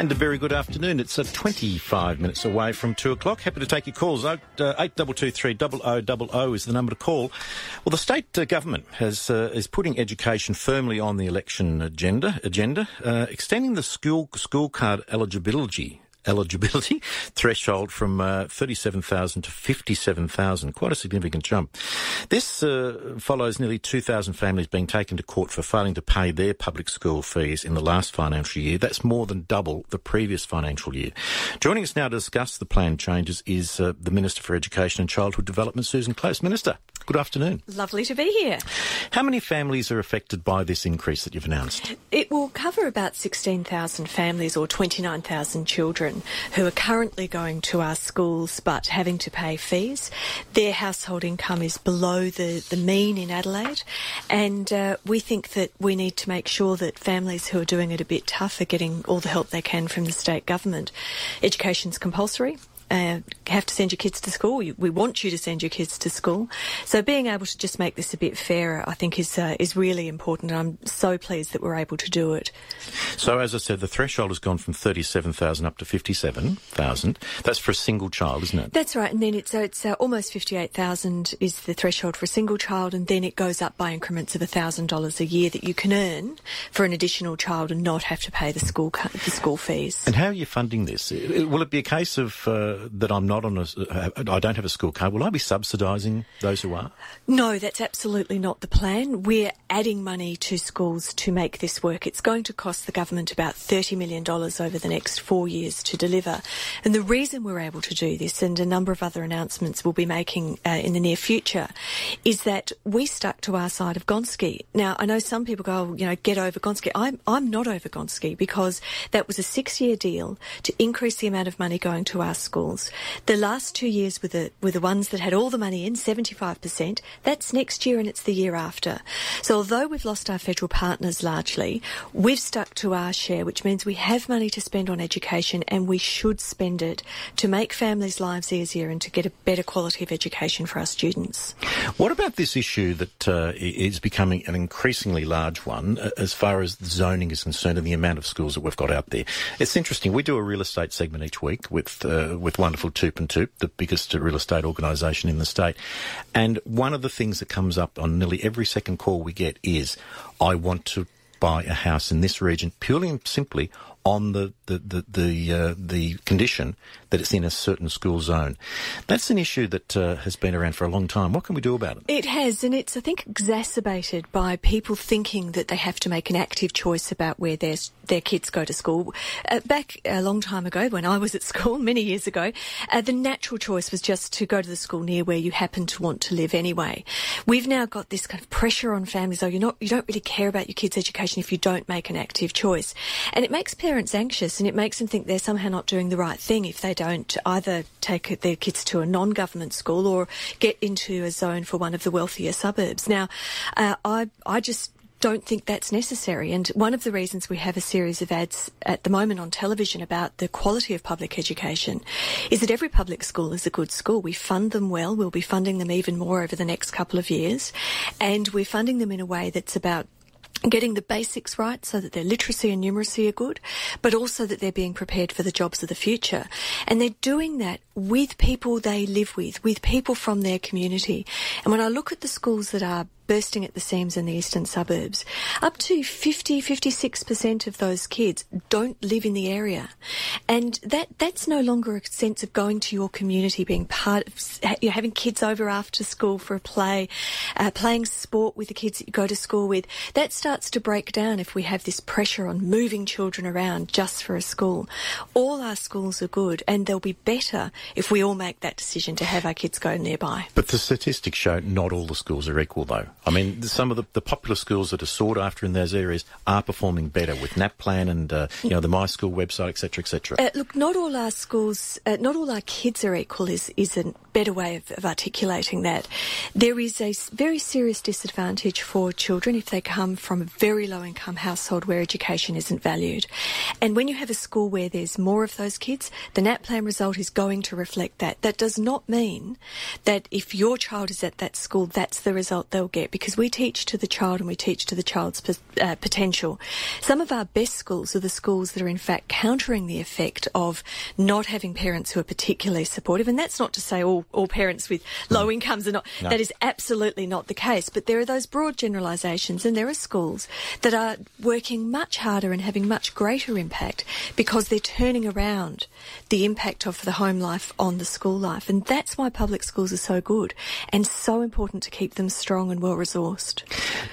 And a very good afternoon. It's uh, 25 minutes away from 2 o'clock. Happy to take your calls. Uh, 8223 0000 is the number to call. Well, the state uh, government has uh, is putting education firmly on the election agenda, agenda extending the school, school card eligibility eligibility threshold from uh, 37,000 to 57,000. Quite a significant jump. This uh, follows nearly 2,000 families being taken to court for failing to pay their public school fees in the last financial year. That's more than double the previous financial year. Joining us now to discuss the planned changes is uh, the Minister for Education and Childhood Development, Susan Close. Minister, good afternoon. Lovely to be here. How many families are affected by this increase that you've announced? It will cover about 16,000 families or 29,000 children who are currently going to our schools but having to pay fees. Their household income is below the, the mean in Adelaide, and uh, we think that we need to make sure that families who are doing it a bit tough are getting all the help they can from the state government. Education's compulsory uh, have to send your kids to school. We want you to send your kids to school. So being able to just make this a bit fairer, I think, is uh, is really important. And I'm so pleased that we're able to do it. So as I said, the threshold has gone from thirty-seven thousand up to fifty-seven thousand. That's for a single child, isn't it? That's right. And then it's uh, it's uh, almost fifty-eight thousand is the threshold for a single child, and then it goes up by increments of thousand dollars a year that you can earn for an additional child and not have to pay the school the school fees. And how are you funding this? Will it be a case of uh, that I'm not on a, I don't have a school card, will I be subsidising those who are? No, that's absolutely not the plan. We're adding money to schools to make this work. It's going to cost the government about $30 million over the next four years to deliver. And the reason we're able to do this, and a number of other announcements we'll be making uh, in the near future, is that we stuck to our side of Gonski. Now, I know some people go, oh, you know, get over Gonski. I'm, I'm not over Gonski because that was a six year deal to increase the amount of money going to our schools the last two years were the, were the ones that had all the money in, 75%. That's next year and it's the year after. So although we've lost our federal partners largely, we've stuck to our share, which means we have money to spend on education and we should spend it to make families' lives easier and to get a better quality of education for our students. What about this issue that uh, is becoming an increasingly large one uh, as far as zoning is concerned and the amount of schools that we've got out there? It's interesting. We do a real estate segment each week with uh, with wonderful Toop and Toop, the biggest real estate organisation in the state. And one of the things that comes up on nearly every second call we get is, I want to buy a house in this region purely and simply on the the the the, uh, the condition that it's in a certain school zone. That's an issue that uh, has been around for a long time. What can we do about it? It has, and it's I think exacerbated by people thinking that they have to make an active choice about where their their kids go to school. Uh, back a long time ago, when I was at school many years ago, uh, the natural choice was just to go to the school near where you happen to want to live anyway. We've now got this kind of pressure on families. Oh, you're not you don't really care about your kids' education if you don't make an active choice, and it makes parents anxious and it makes them think they're somehow not doing the right thing if they don't either take their kids to a non-government school or get into a zone for one of the wealthier suburbs. Now, uh, I, I just don't think that's necessary. And one of the reasons we have a series of ads at the moment on television about the quality of public education is that every public school is a good school. We fund them well. We'll be funding them even more over the next couple of years. And we're funding them in a way that's about getting the basics right so that their literacy and numeracy are good, but also that they're being prepared for the jobs of the future. And they're doing that with people they live with, with people from their community. And when I look at the schools that are bursting at the seams in the eastern suburbs. Up to 50, 56% of those kids don't live in the area. And that, that's no longer a sense of going to your community, being part of, you're having kids over after school for a play, uh, playing sport with the kids that you go to school with. That starts to break down if we have this pressure on moving children around just for a school. All our schools are good and they'll be better if we all make that decision to have our kids go nearby. But the statistics show not all the schools are equal though. I mean, some of the, the popular schools that are sought after in those areas are performing better with NAPLAN and uh, you know the My School website, etc., etc. Uh, look, not all our schools, uh, not all our kids are equal. Is is a better way of, of articulating that. There is a very serious disadvantage for children if they come from a very low income household where education isn't valued, and when you have a school where there's more of those kids, the NAPLAN result is going to reflect that. That does not mean that if your child is at that school, that's the result they'll get because we teach to the child and we teach to the child's uh, potential. Some of our best schools are the schools that are in fact countering the effect of not having parents who are particularly supportive. And that's not to say all, all parents with low mm. incomes are not. No. That is absolutely not the case. But there are those broad generalisations and there are schools that are working much harder and having much greater impact because they're turning around the impact of the home life on the school life. And that's why public schools are so good and so important to keep them strong and well resourced.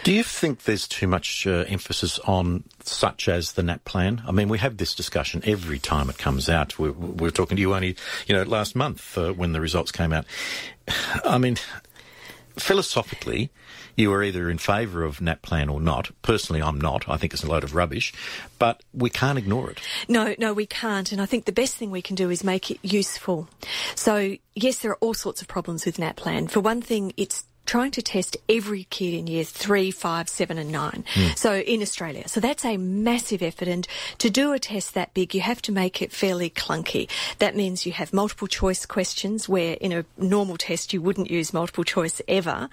Do you think there's too much uh, emphasis on such as the NAPLAN? I mean, we have this discussion every time it comes out. We're, we're talking to you only, you know, last month uh, when the results came out. I mean, philosophically, you are either in favour of NAPLAN or not. Personally, I'm not. I think it's a load of rubbish, but we can't ignore it. No, no, we can't. And I think the best thing we can do is make it useful. So, yes, there are all sorts of problems with NAPLAN. For one thing, it's trying to test every kid in years three, five, seven, and nine. Mm. So in Australia. So that's a massive effort. And to do a test that big, you have to make it fairly clunky. That means you have multiple choice questions where in a normal test you wouldn't use multiple choice ever.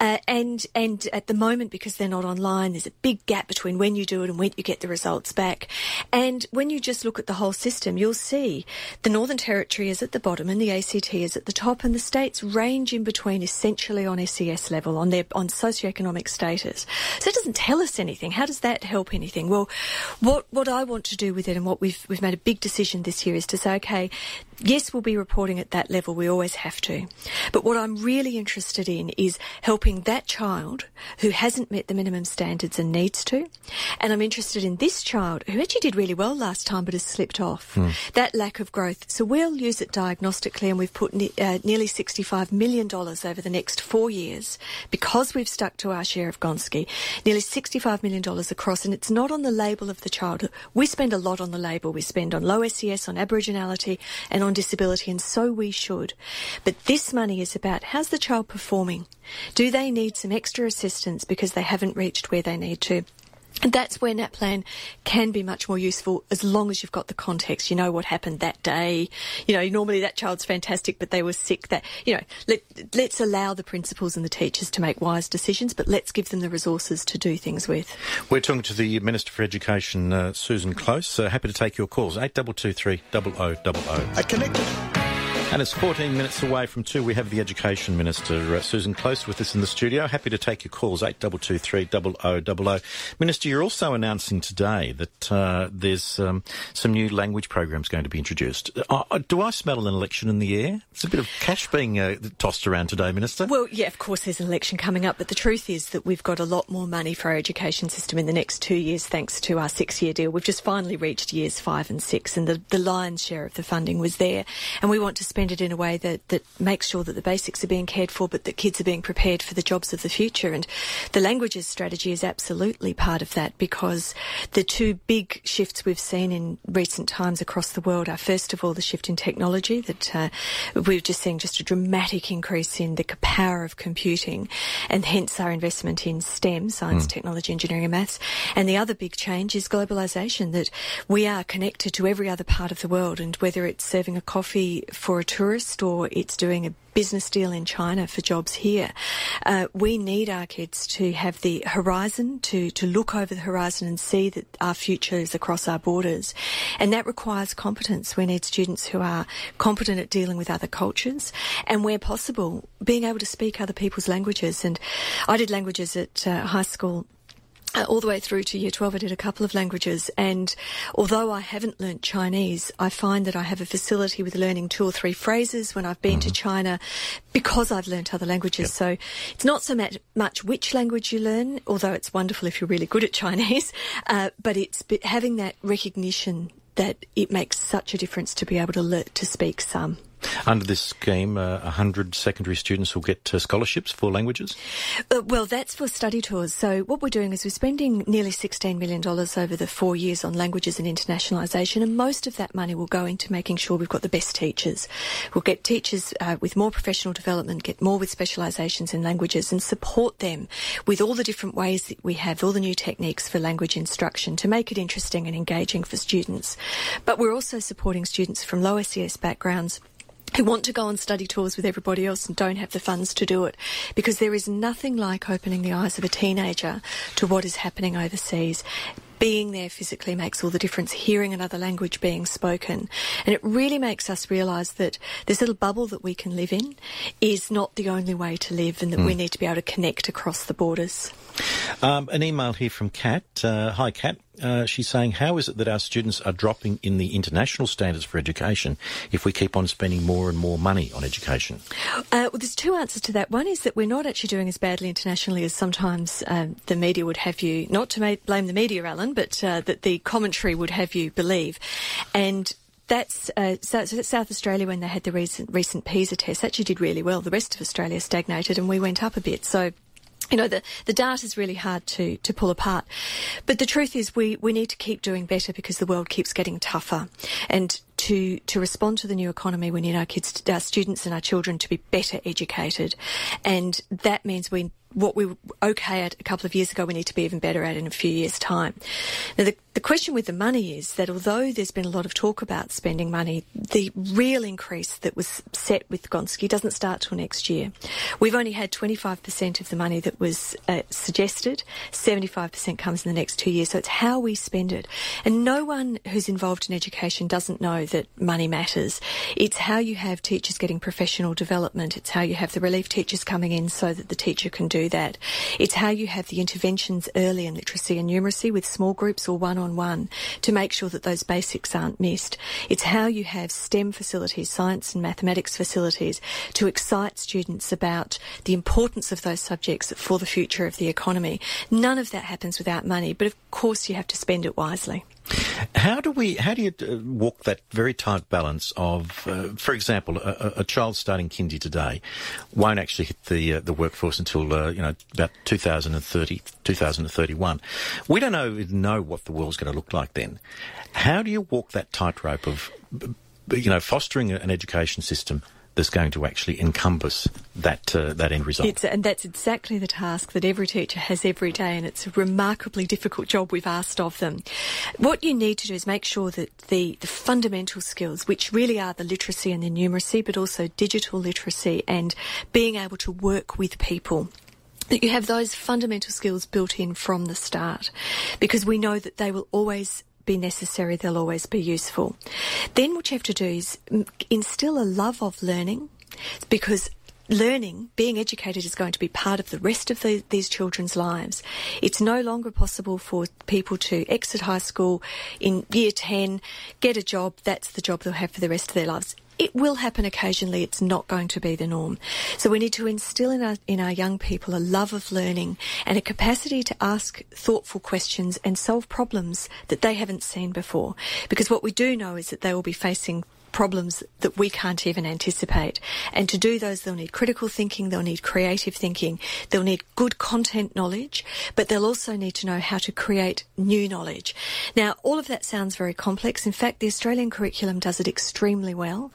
Uh, and, and at the moment, because they're not online, there's a big gap between when you do it and when you get the results back. And when you just look at the whole system, you'll see the Northern Territory is at the bottom and the ACT is at the top and the states range in between essentially on SES level, on their on socioeconomic status. So it doesn't tell us anything. How does that help anything? Well, what what I want to do with it, and what we've we've made a big decision this year, is to say, okay, yes, we'll be reporting at that level. We always have to. But what I'm really interested in is helping that child who hasn't met the minimum standards and needs to. And I'm interested in this child who actually did really well last time but has slipped off. Mm. That lack of growth. So we'll use it diagnostically and we've put ne- uh, nearly $65 million over the next four years because we've stuck to our share of Gonski. Nearly $65 million across and it's not on the label of the child. We spend a lot on the label. We spend on low SES, on Aboriginality and on disability, and so we should. But this money is about how's the child performing? Do they need some extra assistance because they haven't reached where they need to? And that's where NAPLAN can be much more useful as long as you've got the context. You know what happened that day. You know, normally that child's fantastic, but they were sick. That, you know, let, let's allow the principals and the teachers to make wise decisions, but let's give them the resources to do things with. We're talking to the Minister for Education, uh, Susan Close. Uh, happy to take your calls. 8223 0000. At Connected. And it's 14 minutes away from two. We have the Education Minister, uh, Susan Close, with us in the studio. Happy to take your calls, 8223 Minister, you're also announcing today that uh, there's um, some new language programs going to be introduced. Uh, uh, do I smell an election in the air? It's a bit of cash being uh, tossed around today, Minister. Well, yeah, of course there's an election coming up, but the truth is that we've got a lot more money for our education system in the next two years thanks to our six-year deal. We've just finally reached years five and six, and the, the lion's share of the funding was there. And we want to spend spend it in a way that, that makes sure that the basics are being cared for, but that kids are being prepared for the jobs of the future. And the languages strategy is absolutely part of that because the two big shifts we've seen in recent times across the world are first of all the shift in technology that uh, we're just seeing just a dramatic increase in the power of computing and hence our investment in STEM, science, mm. technology, engineering and maths. And the other big change is globalisation that we are connected to every other part of the world and whether it's serving a coffee for a tourist or it's doing a business deal in China for jobs here. Uh, we need our kids to have the horizon, to, to look over the horizon and see that our future is across our borders. And that requires competence. We need students who are competent at dealing with other cultures and where possible, being able to speak other people's languages. And I did languages at uh, high school uh, all the way through to year 12, I did a couple of languages. And although I haven't learnt Chinese, I find that I have a facility with learning two or three phrases when I've been mm-hmm. to China because I've learnt other languages. Yep. So it's not so much which language you learn, although it's wonderful if you're really good at Chinese, uh, but it's having that recognition that it makes such a difference to be able to, le- to speak some. Under this scheme, uh, 100 secondary students will get uh, scholarships for languages? Uh, well, that's for study tours. So what we're doing is we're spending nearly $16 million over the four years on languages and internationalisation, and most of that money will go into making sure we've got the best teachers. We'll get teachers uh, with more professional development, get more with specialisations in languages, and support them with all the different ways that we have, all the new techniques for language instruction to make it interesting and engaging for students. But we're also supporting students from low SES backgrounds who want to go on study tours with everybody else and don't have the funds to do it. Because there is nothing like opening the eyes of a teenager to what is happening overseas being there physically makes all the difference, hearing another language being spoken. And it really makes us realise that this little bubble that we can live in is not the only way to live and that mm. we need to be able to connect across the borders. Um, an email here from Kat. Uh, hi, Kat. Uh, she's saying, how is it that our students are dropping in the international standards for education if we keep on spending more and more money on education? Uh, well, there's two answers to that. One is that we're not actually doing as badly internationally as sometimes um, the media would have you, not to ma- blame the media, Alan, but uh, that the commentary would have you believe. And that's uh, South Australia when they had the recent recent PISA test actually did really well. The rest of Australia stagnated, and we went up a bit. So you know, the, the data is really hard to, to pull apart. But the truth is we, we need to keep doing better because the world keeps getting tougher. And to, to respond to the new economy, we need our kids, our students and our children to be better educated. And that means we what we were okay at a couple of years ago, we need to be even better at in a few years' time. Now, the, the question with the money is that although there's been a lot of talk about spending money, the real increase that was set with Gonski doesn't start till next year. We've only had 25% of the money that was uh, suggested, 75% comes in the next two years. So it's how we spend it. And no one who's involved in education doesn't know that money matters. It's how you have teachers getting professional development. It's how you have the relief teachers coming in so that the teacher can do that. It's how you have the interventions early in literacy and numeracy with small groups or one on one to make sure that those basics aren't missed. It's how you have STEM facilities, science and mathematics facilities, to excite students about the importance of those subjects for the future of the economy. None of that happens without money, but of course you have to spend it wisely. How do we? How do you uh, walk that very tight balance of, uh, for example, a, a, child starting kindy today won't actually hit the uh, the workforce until uh, you know about 2030, 2031. We don't know know what the world's going to look like then. How do you walk that tightrope of, you know, fostering an education system that's going to actually encompass that uh, that end result. It's, and that's exactly the task that every teacher has every day, and it's a remarkably difficult job we've asked of them. What you need to do is make sure that the, the fundamental skills, which really are the literacy and the numeracy, but also digital literacy and being able to work with people that you have those fundamental skills built in from the start because we know that they will always be necessary, they'll always be useful. Then what you have to do is instill a love of learning because learning, being educated is going to be part of the rest of the, these children's lives. It's no longer possible for people to exit high school in year 10, get a job, that's the job they'll have for the rest of their lives. It will happen occasionally. It's not going to be the norm. So we need to instill in our, in our young people a love of learning and a capacity to ask thoughtful questions and solve problems that they haven't seen before. Because what we do know is that they will be facing problems that we can't even anticipate. And to do those, they'll need critical thinking, they'll need creative thinking, they'll need good content knowledge, but they'll also need to know how to create new knowledge. Now, all of that sounds very complex. In fact, the Australian curriculum does it extremely well.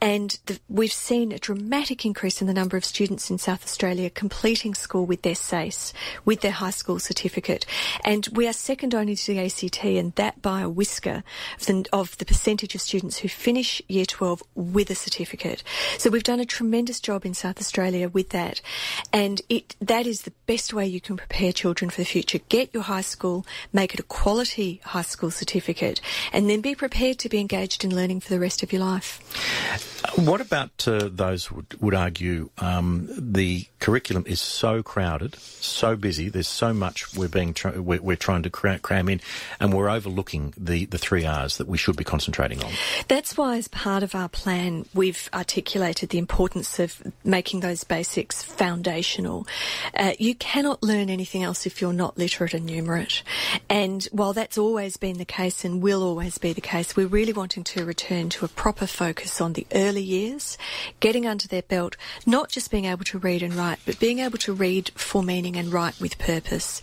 And the, we've seen a dramatic increase in the number of students in South Australia completing school with their SACE, with their high school certificate. And we are second only to the ACT, and that by a whisker of the, of the percentage of students who finish year 12 with a certificate. So we've done a tremendous job in South Australia with that. And it, that is the best way you can prepare children for the future. Get your high school, make it a quality high school certificate, and then be prepared to be engaged in learning for the rest of your life. What about uh, those would, would argue um, the curriculum is so crowded, so busy, there's so much we're being we're, we're, trying to cram in, and we're overlooking the, the three R's that we should be concentrating on? That's why as part of our plan, we've articulated the importance of making those basics foundational. Uh, you cannot learn anything else if you're not literate and numerate. And while that's always been the case and will always be the case, we're really wanting to return to a proper focus on the early years, getting under their belt, not just being able to read and write, but being able to read for meaning and write with purpose.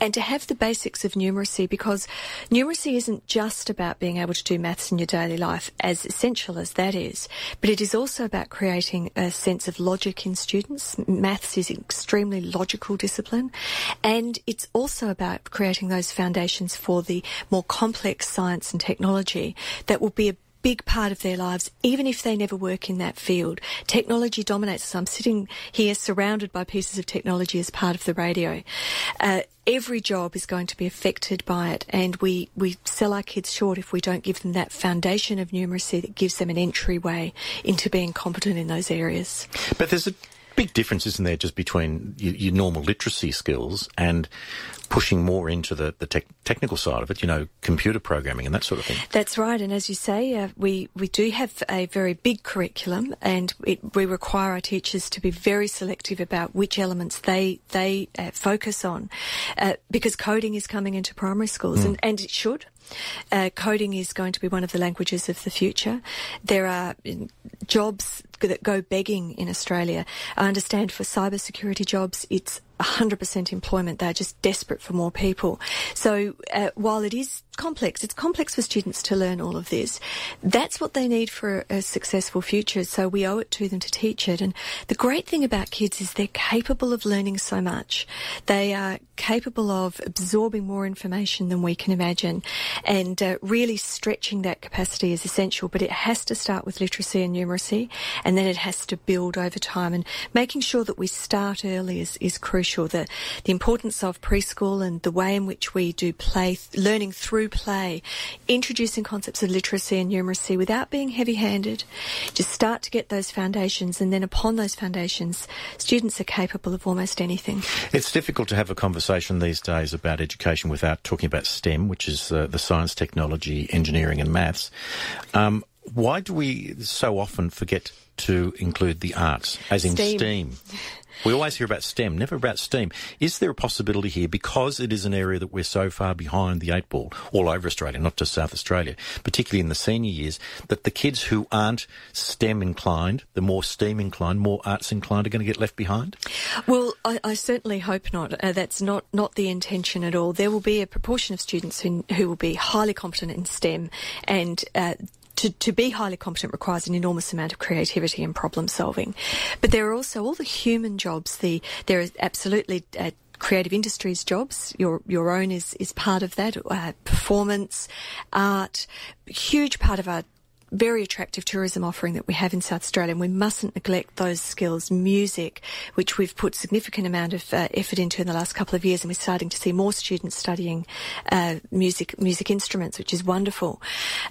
And to have the basics of numeracy because numeracy isn't just about being able to do maths in your daily life as essential as that is, but it is also about creating a sense of logic in students. Maths is an extremely logical discipline, and it's also about creating those foundations for the more complex science and technology that will be a big part of their lives, even if they never work in that field. Technology dominates us. I'm sitting here surrounded by pieces of technology as part of the radio. Uh, every job is going to be affected by it, and we, we sell our kids short if we don't give them that foundation of numeracy that gives them an entryway into being competent in those areas. But there's a big difference, isn't there, just between your, your normal literacy skills and pushing more into the, the te- technical side of it, you know, computer programming and that sort of thing. That's right. And as you say, uh, we, we do have a very big curriculum and it, we require our teachers to be very selective about which elements they, they uh, focus on uh, because coding is coming into primary schools mm. and, and it should. Uh, coding is going to be one of the languages of the future. There are jobs that go begging in Australia. I understand for cybersecurity jobs, it's 100% employment. They're just desperate for more people. So uh, while it is complex, it's complex for students to learn all of this. That's what they need for a successful future. So we owe it to them to teach it. And the great thing about kids is they're capable of learning so much. They are capable of absorbing more information than we can imagine. And uh, really stretching that capacity is essential. But it has to start with literacy and numeracy. And then it has to build over time. And making sure that we start early is, is crucial crucial. The, the importance of preschool and the way in which we do play, learning through play, introducing concepts of literacy and numeracy without being heavy-handed. Just start to get those foundations, and then upon those foundations, students are capable of almost anything. It's difficult to have a conversation these days about education without talking about STEM, which is uh, the science, technology, engineering, and maths. Um, why do we so often forget to include the arts, as in STEAM? STEAM? We always hear about STEM, never about STEAM. Is there a possibility here, because it is an area that we're so far behind the eight ball all over Australia, not just South Australia, particularly in the senior years, that the kids who aren't STEM inclined, the more STEAM inclined, more arts inclined, are going to get left behind? Well, I, I certainly hope not. Uh, that's not, not the intention at all. There will be a proportion of students who, who will be highly competent in STEM and uh, to, to be highly competent requires an enormous amount of creativity and problem solving. But there are also all the human jobs. The there is absolutely uh, creative industries jobs. Your your own is is part of that. Uh, performance, art, huge part of our very attractive tourism offering that we have in South Australia, and we mustn't neglect those skills. Music, which we've put significant amount of uh, effort into in the last couple of years, and we're starting to see more students studying uh, music music instruments, which is wonderful.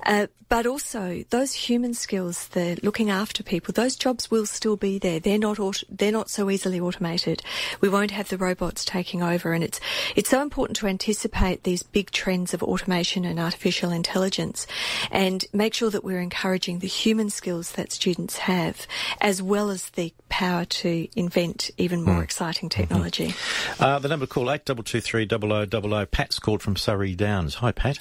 Uh, but also those human skills, the looking after people, those jobs will still be there. They're not auto- they're not so easily automated. We won't have the robots taking over, and it's it's so important to anticipate these big trends of automation and artificial intelligence, and make sure that we're encouraging the human skills that students have, as well as the power to invent even more mm. exciting mm-hmm. technology. Mm-hmm. Uh, the number to call, 8223 0000. Pat's called from Surrey Downs. Hi, Pat.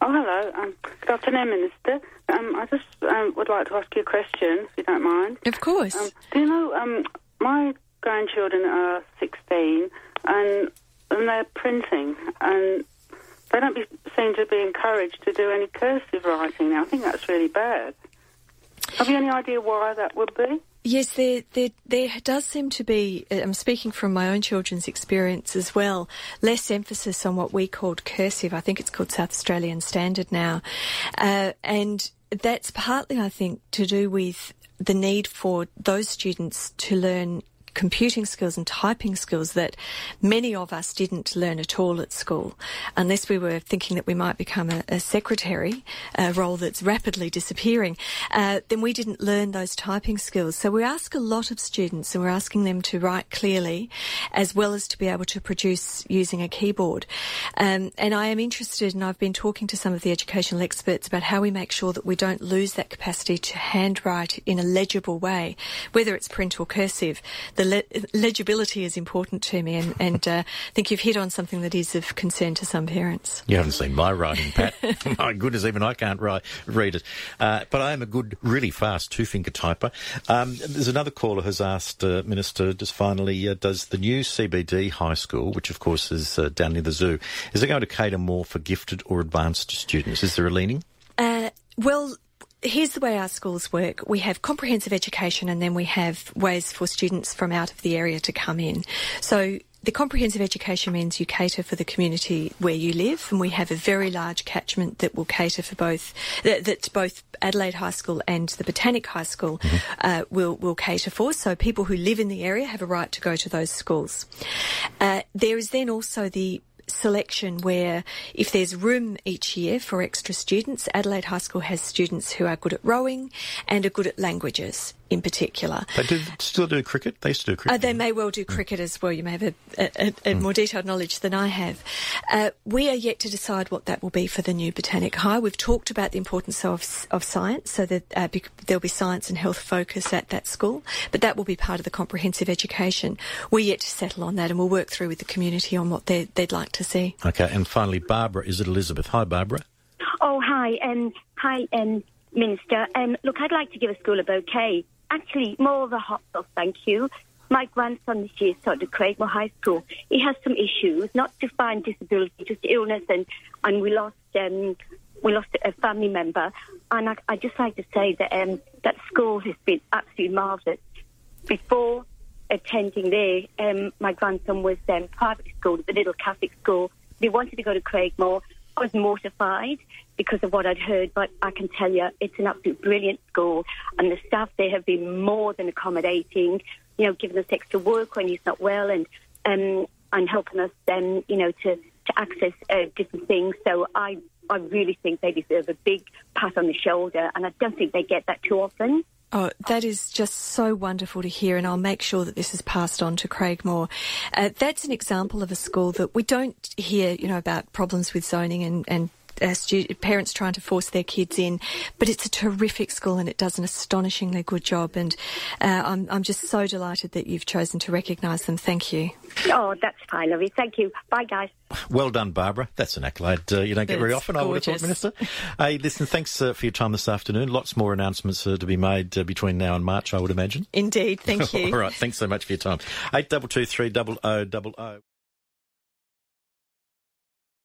Oh, hello. Um, good afternoon, Minister. Um, I just um, would like to ask you a question, if you don't mind. Of course. Um, do you know, um, my grandchildren are 16 and, and they're printing and they don't be, seem to be encouraged to do any cursive writing now. I think that's really bad. Have you any idea why that would be? Yes, there, there, there does seem to be, uh, I'm speaking from my own children's experience as well, less emphasis on what we called cursive. I think it's called South Australian Standard now. Uh, and that's partly, I think, to do with the need for those students to learn computing skills and typing skills that many of us didn't learn at all at school, unless we were thinking that we might become a, a secretary, a role that's rapidly disappearing, uh, then we didn't learn those typing skills. So we ask a lot of students and we're asking them to write clearly as well as to be able to produce using a keyboard. Um, and I am interested, and I've been talking to some of the educational experts about how we make sure that we don't lose that capacity to handwrite in a legible way, whether it's print or cursive. The the le- legibility is important to me, and, and uh, I think you've hit on something that is of concern to some parents. You haven't seen my writing, Pat. my goodness, even I can't write, read it. Uh, but I am a good, really fast two-finger typer. Um, there's another caller who's asked, uh, Minister, just finally, uh, does the new CBD high school, which of course is uh, down near the zoo, is it going to cater more for gifted or advanced students? Is there a leaning? Uh, well, here's the way our schools work. We have comprehensive education and then we have ways for students from out of the area to come in. So the comprehensive education means you cater for the community where you live, and we have a very large catchment that will cater for both that, that both Adelaide High School and the Botanic High School mm-hmm. uh, will will cater for. So people who live in the area have a right to go to those schools. Uh, there is then also the selection where if there's room each year for extra students, Adelaide High School has students who are good at rowing and are good at languages in particular. They do still do cricket. They used to do cricket. Uh, they may well do cricket as well. You may have a, a, a mm. more detailed knowledge than I have. Uh, we are yet to decide what that will be for the new Botanic High. We've talked about the importance of of science, so that uh, be, there'll be science and health focus at that school, but that will be part of the comprehensive education. We're yet to settle on that, and we'll work through with the community on what they'd like to see. Okay, and finally, Barbara, is it Elizabeth? Hi, Barbara. Oh, hi, um, hi, um, Minister. Um, look, I'd like to give a school a bouquet actually more of a hot dog, thank you. My grandson this year started Craigmore High School. He has some issues, not defined disability, just illness, and, and we lost um, we lost a family member. And I, I just like to say that um, that school has been absolutely marvellous. Before attending there, um, my grandson was um, private school the little Catholic school. He wanted to go to Craigmore. I was mortified because of what I'd heard, but I can tell you it's an absolute brilliant school, and the staff there have been more than accommodating. You know, giving us extra work when he's not well, and um, and helping us then, um, you know, to to access uh, different things. So I I really think they deserve a big pat on the shoulder, and I don't think they get that too often. Oh, that is just so wonderful to hear, and I'll make sure that this is passed on to Craigmore. Uh, that's an example of a school that we don't hear, you know, about problems with zoning and, and uh, parents trying to force their kids in. But it's a terrific school and it does an astonishingly good job. And uh, I'm, I'm just so delighted that you've chosen to recognise them. Thank you. Oh, that's fine, Lovey. Thank you. Bye, guys. Well done, Barbara. That's an accolade uh, you don't get very often, gorgeous. I would have thought, Minister. hey, listen, thanks uh, for your time this afternoon. Lots more announcements uh, to be made uh, between now and March, I would imagine. Indeed. Thank you. All right. Thanks so much for your time. 8223 0000.